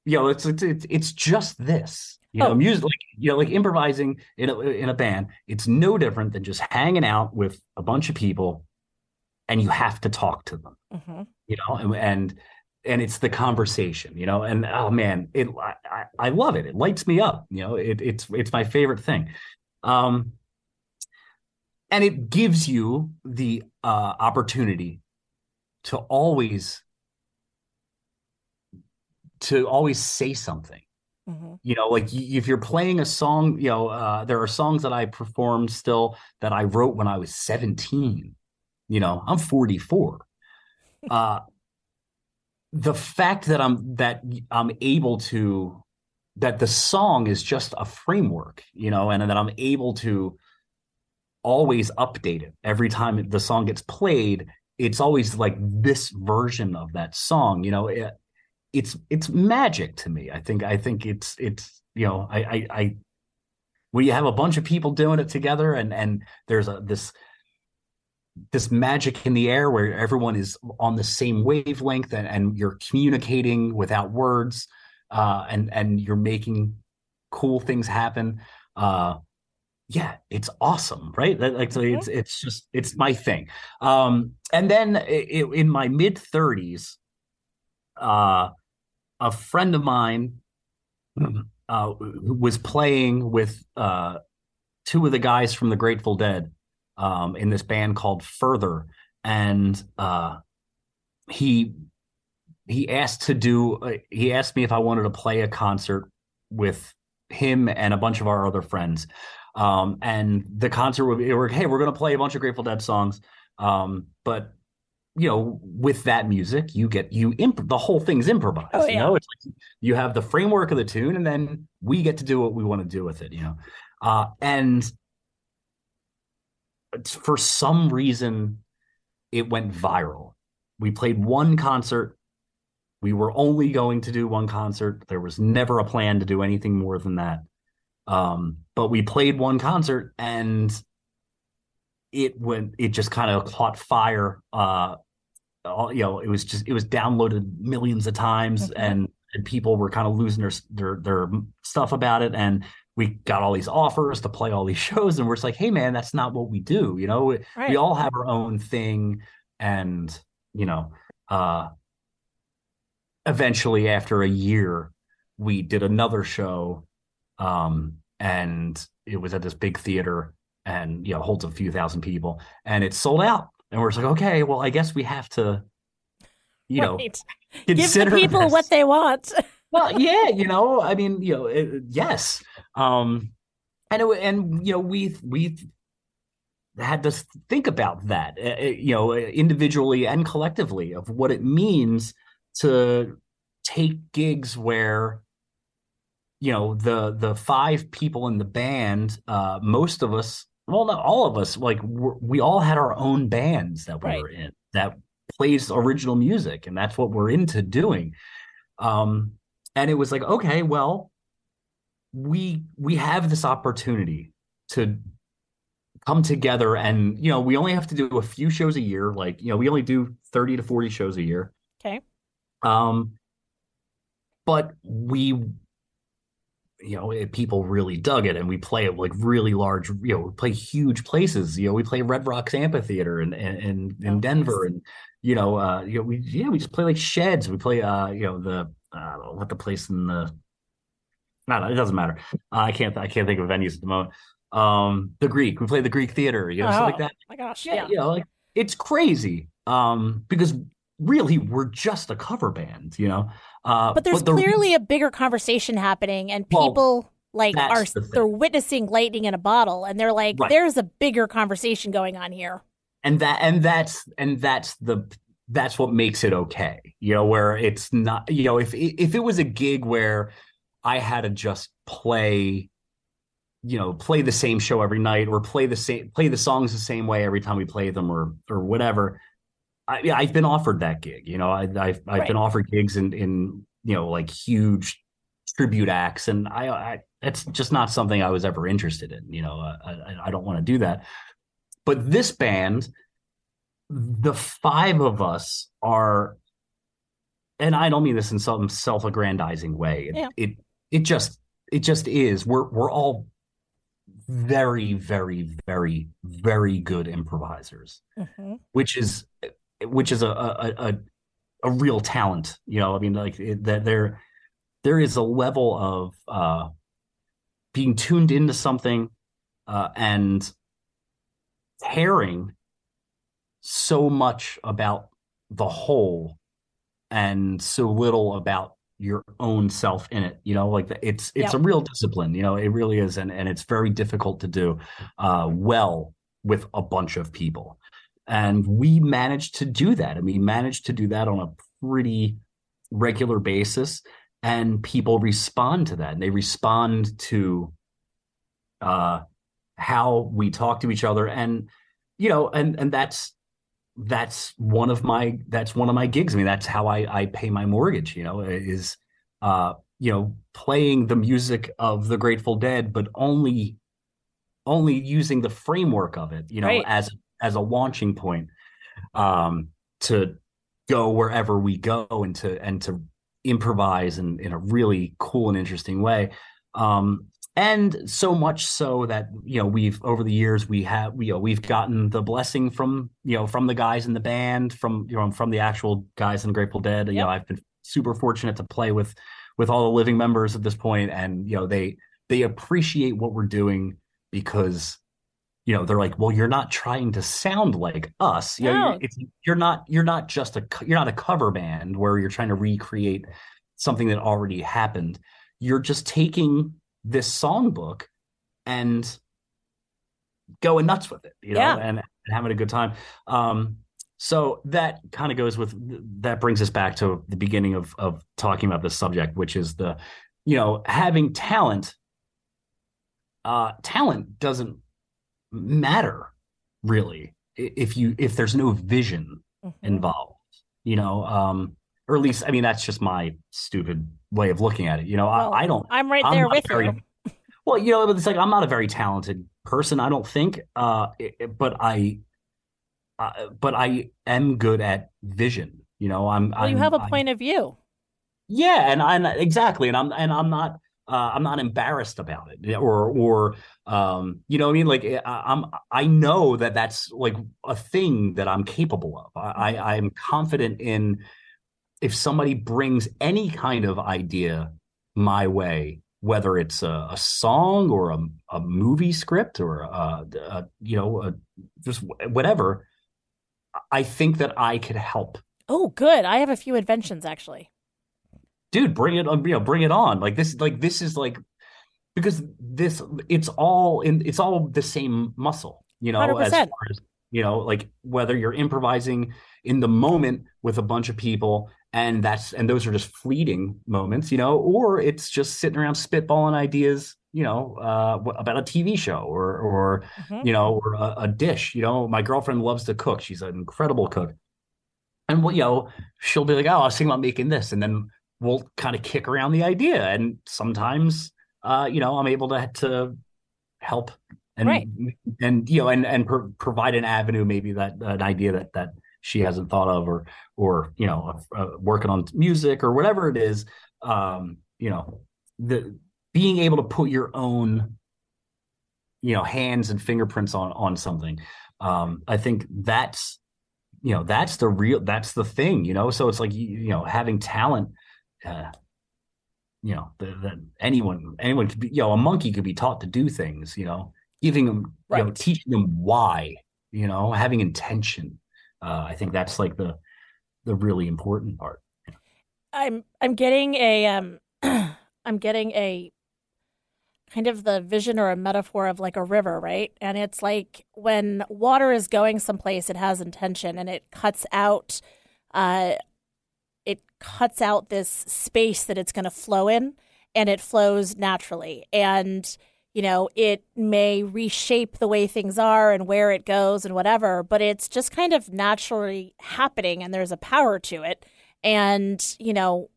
you know, it's it's it's, it's just this. You know, Oh. music like you know, like improvising in a in a band. It's no different than just hanging out with a bunch of people, and you have to talk to them. Mhm. You know, and and, and it's the conversation. You know, and oh man, it I, I love it. It lights me up. You know, it, it's it's my favorite thing. Um, and it gives you the uh, opportunity to always to always say something Mhm. you know like if you're playing a song you know uh, there are songs that i performed still that i wrote when i was 17 you know i'm 44 uh the fact that i'm that i'm able to that the song is just a framework you know and that i'm able to always update it. Every time the song gets played it's always like this version of that song you know it, it's it's magic to me. I think i think it's it's you know i i, I when you have a bunch of people doing it together and and there's a this this magic in the air where everyone is on the same wavelength and, and you're communicating without words uh and and you're making cool things happen. Uh yeah it's awesome right? Like so it's it's just it's my thing. Um and then i i- in my mid 30s uh a friend of mine uh, was playing with uh, two of the guys from the Grateful Dead um, in this band called Further, and uh, he he asked to do uh, he asked me if I wanted to play a concert with him and a bunch of our other friends. Um, and the concert would be, hey, we're going to play a bunch of Grateful Dead songs. Um, but you know, with that music, you get you imp- the whole thing's improvised. Oh, You know, it's like you have the framework of the tune, and then we get to do what we want to do with it. You know, uh, and for some reason, it went viral. We played one concert. We were only going to do one concert. There was never a plan to do anything more than that. Um, but we played one concert and it went it just kind of caught fire uh all, you know it was just it was downloaded millions of times Mhm. and and people were kind of losing their their their stuff about it and we got all these offers to play all these <laughs> shows and we're just like hey man that's not what we do you know we, Right. we all have our own thing and you know uh eventually after a year we did another show um and it was at this big theater and you know holds a few thousand people and it's sold out and we're just like okay well i guess we have to you know Right. Give the people this. what they want. <laughs> well yeah you know i mean you know it, yes um and it, and you know we we had to think about that uh, uh, you know individually and collectively of what it means to take gigs where you know the the five people in the band uh most of us well not all of us like we're, we all had our own bands that we Right. were in that plays original music and that's what we're into doing um and it was like okay well we we have this opportunity to come together and you know we only have to do a few shows a year. Like you know we only do 30 to 40 shows a year. Okay. um but we you know it, people really dug it and we play it like really large you know we play huge places. You know we play red rocks amphitheater in in, in, Oh, denver and you know uh you know we yeah we just play like sheds. We play uh you know the uh what the place in the no, no it doesn't matter uh, i can't i can't think of venues at the moment um the greek we play the greek theater you know stuff like Oh, that my gosh. yeah, Yeah. you know, like it's crazy. Um, because really we're just a cover band, you know. Uh, But there's the clearly a bigger conversation happening, and Well, people like are the they're witnessing lightning in a bottle, and they're like, Right. "There's a bigger conversation going on here." and that and that's and that's the that's what makes it okay, you know. Where it's not, you know, if if it was a gig where I had to just play, you know, play the same show every night or play the same play the songs the same way every time we play them or or whatever. I, I've been offered that gig. You know, I, I've I've Right. been offered gigs in in you know like huge tribute acts, and I, I it's just not something I was ever interested in. You know, I I, I don't want to do that. But this band, the five of us are, and I don't mean this in some self-aggrandizing way. It Yeah. it, it just it just is. We're we're all very very very very good improvisers hmm which is which is a a a, a real talent you know i mean like it, that there there is a level of uh being tuned into something uh and caring so much about the whole and so little about your own self in it you know like it's it's Yeah. a real discipline you know it really is and and it's very difficult to do uh well with a bunch of people and we managed to do that and we managed to do that on a pretty regular basis and people respond to that and they respond to uh how we talk to each other and you know and and that's that's one of my that's one of my gigs i mean that's how i i pay my mortgage you know is uh you know playing the music of the grateful dead but only only using the framework of it you know Right. as as a launching point um to go wherever we go and to and to improvise in in a really cool and interesting way um and so much so that you know we've over the years we have you know we've gotten the blessing from you know from the guys in the band from you know from the actual guys in Grateful Dead. You know I've been super fortunate to play with with all the living members at this point, and you know they they appreciate what we're doing because you know they're like well you're not trying to sound like us. You know No. you're, it's, you're not you're not just a you're not a cover band where you're trying to recreate something that already happened. You're just taking this songbook and going nuts with it you know Yeah. and, and having a good time um so that kind of goes with that brings us back to the beginning of of talking about this subject which is the you know having talent uh talent doesn't matter really if you if there's no vision Mhm. involved you know um or at least i mean that's just my stupid way of looking at it you know Well, I, I don't I'm right I'm there with very- you. <laughs> well you know it's like i'm not a very talented person i don't think uh it- but i uh, but i am good at vision you know i'm Well, you I'm- have a I'm- point of view. yeah, and I'm exactly, and I'm and I'm not uh, I'm not embarrassed about it, or or um, you know, what I mean, like I, I'm I know that that's like a thing that I'm capable of. I, I I'm confident in if somebody brings any kind of idea my way, whether it's a, a song or a, a movie script or a, a you know just whatever. I think that I could help Oh, good. I have a few inventions actually. dude bring it on you know bring it on like this like this is like because this it's all in it's all the same muscle you know as 100%. far as you know like whether you're improvising in the moment with a bunch of people and that's and those are just fleeting moments you know or it's just sitting around spitballing ideas you know uh about a tv show or or Mhm. you know, or a, a dish. You know, my girlfriend loves to cook. She's an incredible cook. And well, you know, she'll be like, "Oh, I was thinking about making this," and then we'll kind of kick around the idea. And sometimes, uh, you know, I'm able to to help and Right. and you know, and and pro- provide an avenue, maybe that an idea that that she hasn't thought of, or or you know, uh, working on music or whatever it is. Um, you know, the being able to put your own you know hands and fingerprints on on something um i think that's you know that's the real that's the thing you know? So it's like you, you know having talent uh you know that anyone anyone could be you know a monkey could be taught to do things you know? Giving them you know teaching them why you know? Having intention uh i think that's like the the really important part I'm I'm getting a um <clears throat> I'm getting a kind of the vision or a metaphor of like a river, right? And it's like when water is going someplace, it has intention and it cuts out uh it cuts out this space that it's going to flow in and it flows naturally. And you know, it may reshape the way things are and where it goes and whatever, but it's just kind of naturally happening and there's a power to it. And, you know,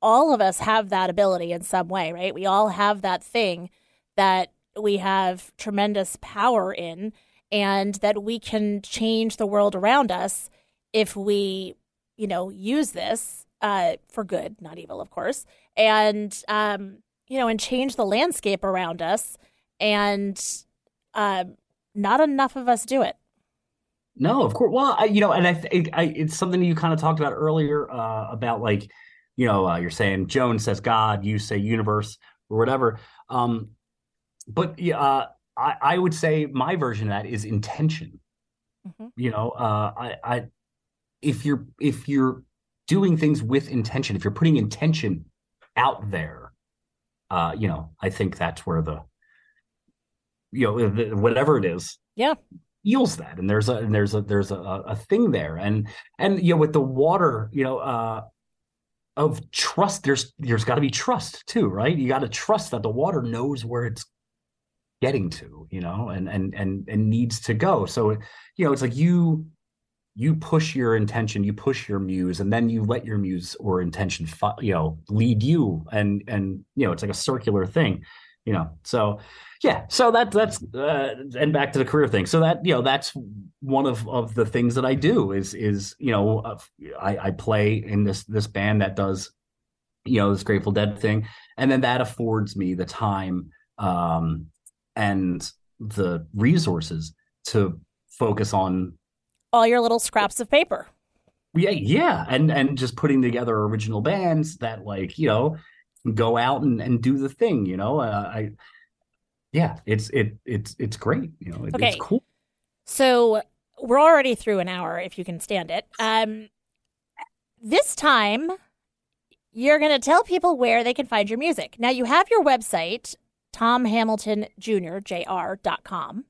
all of us have that ability in some way, right? We all have that thing that we have tremendous power in and that we can change the world around us if we, you know, use this uh, for good, not evil, of course, and, um, you know, and change the landscape around us. And um, not enough of us do it. No, of course. Well, I, you know, and I, th- I, it's something you kind of talked about earlier uh, about like, you know, uh, you're saying Joan says God, you say universe or whatever. Um, but yeah, uh, I, I would say my version of that is intention. Mhm. You know, uh, I, I, if you're if you're doing things with intention, if you're putting intention out there, uh, you know, I think that's where the, you know, the, whatever it is, Yeah. feels that. And there's a and there's a there's a, a thing there. And and you know with the water you know uh of trust there's there's got to be trust too right? You got to trust that the water knows where it's getting to you know and and and and needs to go. So you know it's like you you push your intention you push your muse and then you let your muse or intention you know lead you and and you know it's like a circular thing you know? So yeah so that that's uh, and back to the career thing. So that you know that's one of of the things that i do is is you know i i play in this this band that does you know this grateful dead thing. And then that affords me the time um and the resources to focus on All your little scraps of paper. Yeah, yeah, and and just putting together original bands that like you know go out and, and do the thing. You know, uh, I yeah, it's it it's it's great. You know, it, Okay. it's cool. So we're already through an hour if you can stand it. Um, this time, you're going to tell people where they can find your music. Now, you have your website, tomhamiltonjr.com.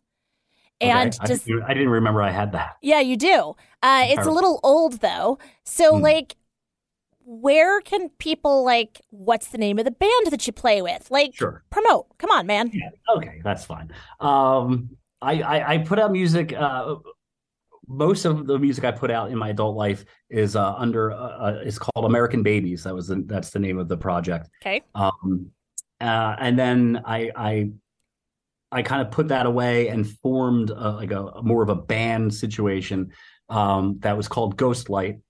And Okay, I, just, didn't, I didn't remember I had that. yeah, you do. Uh, it's a little old, though. So, Hmm. like, where can people, like, what's the name of the band that you play with? Like, Sure. promote. Come on, man. Yeah. Okay, that's fine. Um, I, I I put out music. Uh, most of the music I put out in my adult life is uh, under uh, uh, is called American Babies. That was the, that's the name of the project. Okay. Um, uh, and then I I I kind of put that away and formed uh like a more of a band situation um, that was called Ghostlight.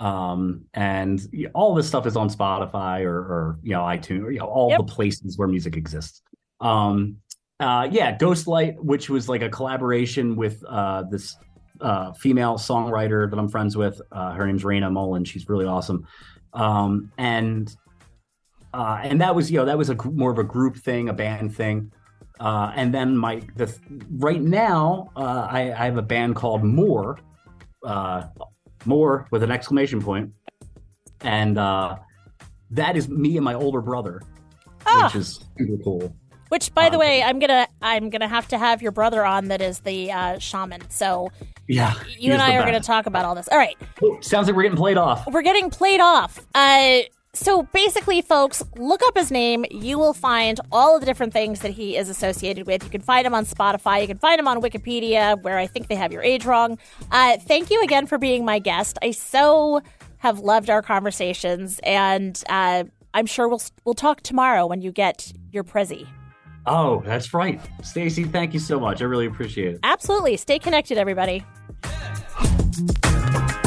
Um, and all this stuff is on Spotify or, or you know iTunes or you know all Yep. the places where music exists. Um, uh, yeah, Ghostlight, which was like a collaboration with uh, this uh, female songwriter that I'm friends with. Uh, her name's Raina Mullen. She's really awesome. Um, and uh, and that was you know that was a more of a group thing, a band thing. Uh, and then my the right now uh, I, I have a band called More, uh, More with an exclamation point, and uh, that is me and my older brother, Ah. which is super cool. Which, by the Um, way, I'm gonna I'm gonna have to have your brother on. That is the uh, shaman. So Yeah, you and I are gonna talk about all this. All right, to. Sounds like we're getting played off. we're getting played off. So basically, folks, look up his name. You will find all of the different things that he is associated with. You can find him on Spotify. You can find him on Wikipedia, where I think they have your age wrong. Uh, thank you again for being my guest. I so have loved our conversations, and uh, I'm sure we'll we'll talk tomorrow when you get your Prezi. Oh, that's right, Stacy. Thank you so much. I really appreciate it. Absolutely. Stay connected, everybody. Yeah.